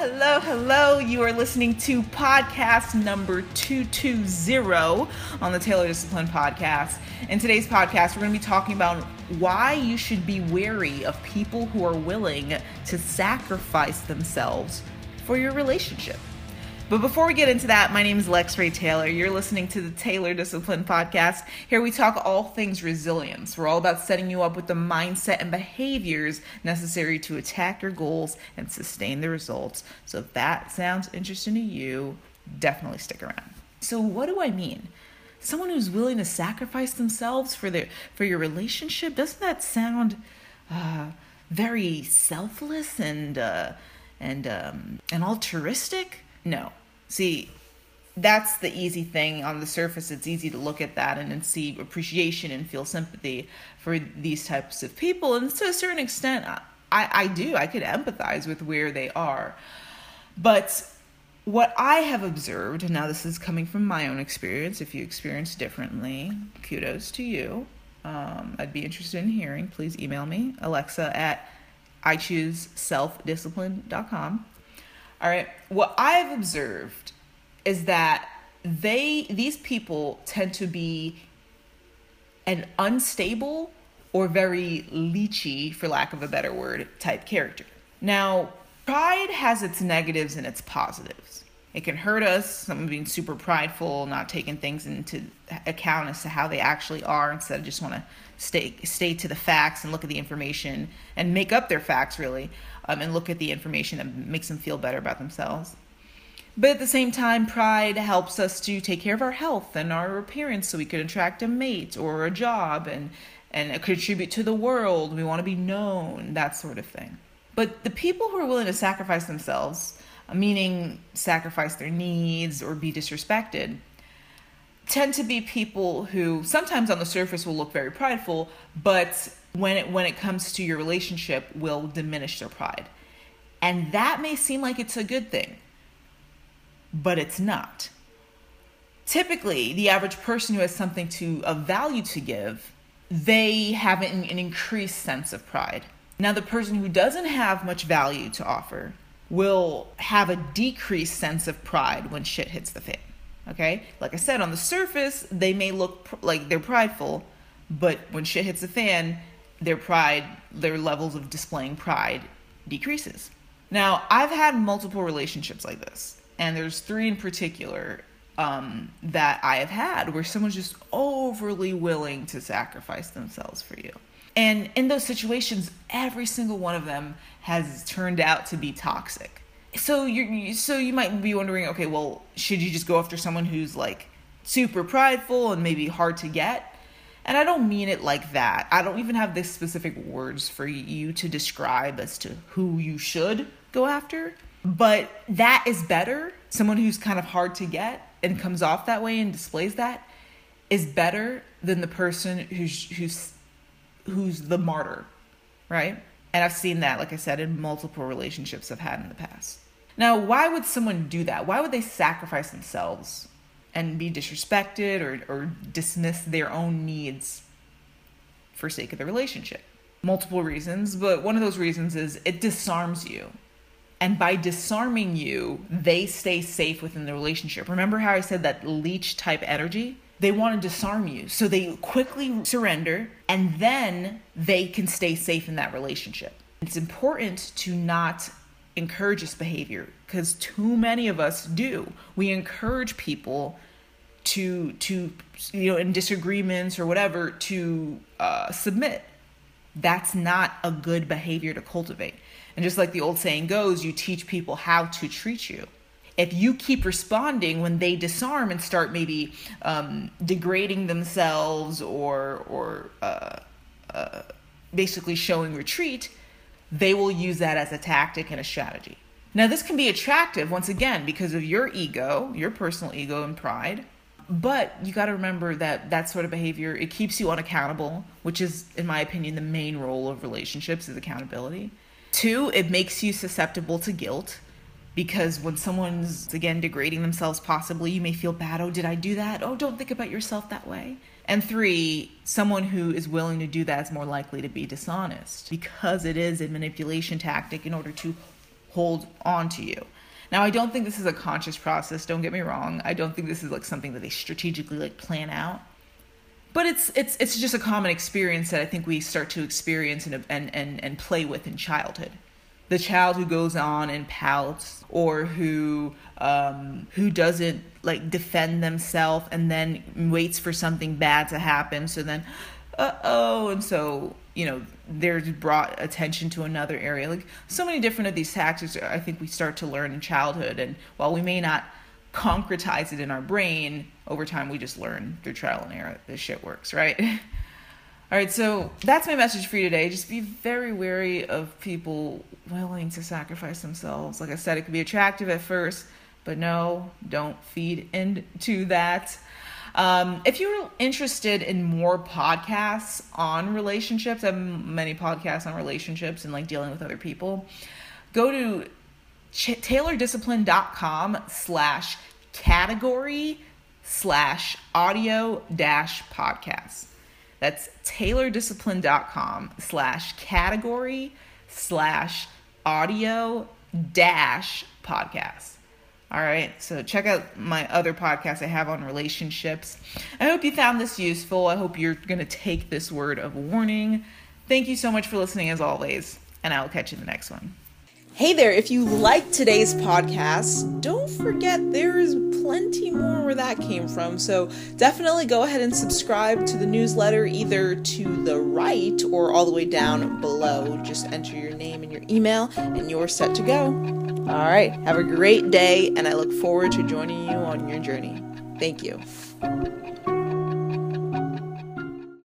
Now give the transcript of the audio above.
hello, hello. You are listening to podcast number 220 on the Taylor Discipline podcast. In today's podcast, we're going to be talking about why you should be wary of people who are willing to sacrifice themselves for your relationship. But before we get into that, my name is Lex Ray Taylor. You're listening to the Taylor Discipline Podcast. Here we talk all things resilience. We're all about setting you up with the mindset and behaviors necessary to attack your goals and sustain the results. So if that sounds interesting to you, definitely stick around. So what do I mean? Someone who's willing to sacrifice themselves for their for your relationship, doesn't that sound uh, very selfless and uh, and um, and altruistic? No, See, that's the easy thing on the surface. It's easy to look at that and, and see appreciation and feel sympathy for these types of people. And to a certain extent, I, I do. I could empathize with where they are. But what I have observed, and now this is coming from my own experience, if you experience differently, kudos to you. Um, I'd be interested in hearing. Please email me, Alexa at I choose selfdiscipline.com. All right. What I've observed is that they these people tend to be an unstable or very leechy, for lack of a better word, type character. Now, pride has its negatives and its positives. It can hurt us, someone being super prideful, not taking things into account as to how they actually are, instead of just want to stay stay to the facts and look at the information and make up their facts really um, and look at the information that makes them feel better about themselves. But at the same time, pride helps us to take care of our health and our appearance so we can attract a mate or a job and, and contribute to the world. We want to be known, that sort of thing. But the people who are willing to sacrifice themselves, meaning sacrifice their needs or be disrespected, tend to be people who sometimes on the surface will look very prideful, but when it when it comes to your relationship will diminish their pride. And that may seem like it's a good thing, but it's not. Typically, the average person who has something to of value to give, they have an, an increased sense of pride. Now, the person who doesn't have much value to offer will have a decreased sense of pride when shit hits the fan. Okay? Like I said, on the surface, they may look pr- like they're prideful, but when shit hits the fan, their pride, their levels of displaying pride decreases. Now, I've had multiple relationships like this, and there's three in particular um, that I have had where someone's just overly willing to sacrifice themselves for you. And in those situations, every single one of them has turned out to be toxic. So you so you might be wondering, okay, well, should you just go after someone who's like super prideful and maybe hard to get? And I don't mean it like that. I don't even have the specific words for you to describe as to who you should go after. But that is better. Someone who's kind of hard to get and comes off that way and displays that is better than the person who's who's who's the martyr, right? And I've seen that, like I said, in multiple relationships I've had in the past. Now, why would someone do that? Why would they sacrifice themselves and be disrespected or, or dismiss their own needs for sake of the relationship. Multiple reasons, but one of those reasons is it disarms you. And by disarming you, they stay safe within the relationship. Remember how I said that leech type energy? They want to disarm you. So they quickly surrender and then they can stay safe in that relationship. It's important to not encourage this behavior because too many of us do. We encourage people to to you know in disagreements or whatever to uh, submit. That's not a good behavior to cultivate. And just like the old saying goes, you teach people how to treat you. If you keep responding when they disarm and start maybe um, degrading themselves or or uh, uh, basically showing retreat, they will use that as a tactic and a strategy. Now, this can be attractive once again because of your ego, your personal ego and pride. But you got to remember that that sort of behavior it keeps you unaccountable, which is, in my opinion, the main role of relationships is accountability. Two, it makes you susceptible to guilt because when someone's again degrading themselves, possibly you may feel bad. Oh, did I do that? Oh, don't think about yourself that way. And three, someone who is willing to do that is more likely to be dishonest because it is a manipulation tactic in order to hold on to you. Now, I don't think this is a conscious process. Don't get me wrong. I don't think this is like something that they strategically like plan out. But it's it's it's just a common experience that I think we start to experience and and and, and play with in childhood. The child who goes on and pouts, or who um, who doesn't like defend themselves and then waits for something bad to happen. So then, uh oh, and so you know there's brought attention to another area. Like so many different of these tactics i think we start to learn in childhood. And while we may not concretize it in our brain over time we just learn through trial and error this shit works right all right so that's my message for you today just be very wary of people willing to sacrifice themselves like i said it could be attractive at first but no don't feed into that um, if you're interested in more podcasts on relationships, I have many podcasts on relationships and like dealing with other people. Go to ch- taylordiscipline.com slash category slash audio dash podcast. That's taylordiscipline.com slash category slash audio dash podcast. All right, so check out my other podcasts I have on relationships. I hope you found this useful. I hope you're going to take this word of warning. Thank you so much for listening, as always, and I will catch you in the next one. Hey there, if you liked today's podcast, don't forget there is plenty more where that came from. So definitely go ahead and subscribe to the newsletter either to the right or all the way down below. Just enter your name and your email, and you're set to go. All right. Have a great day, and I look forward to joining you on your journey. Thank you.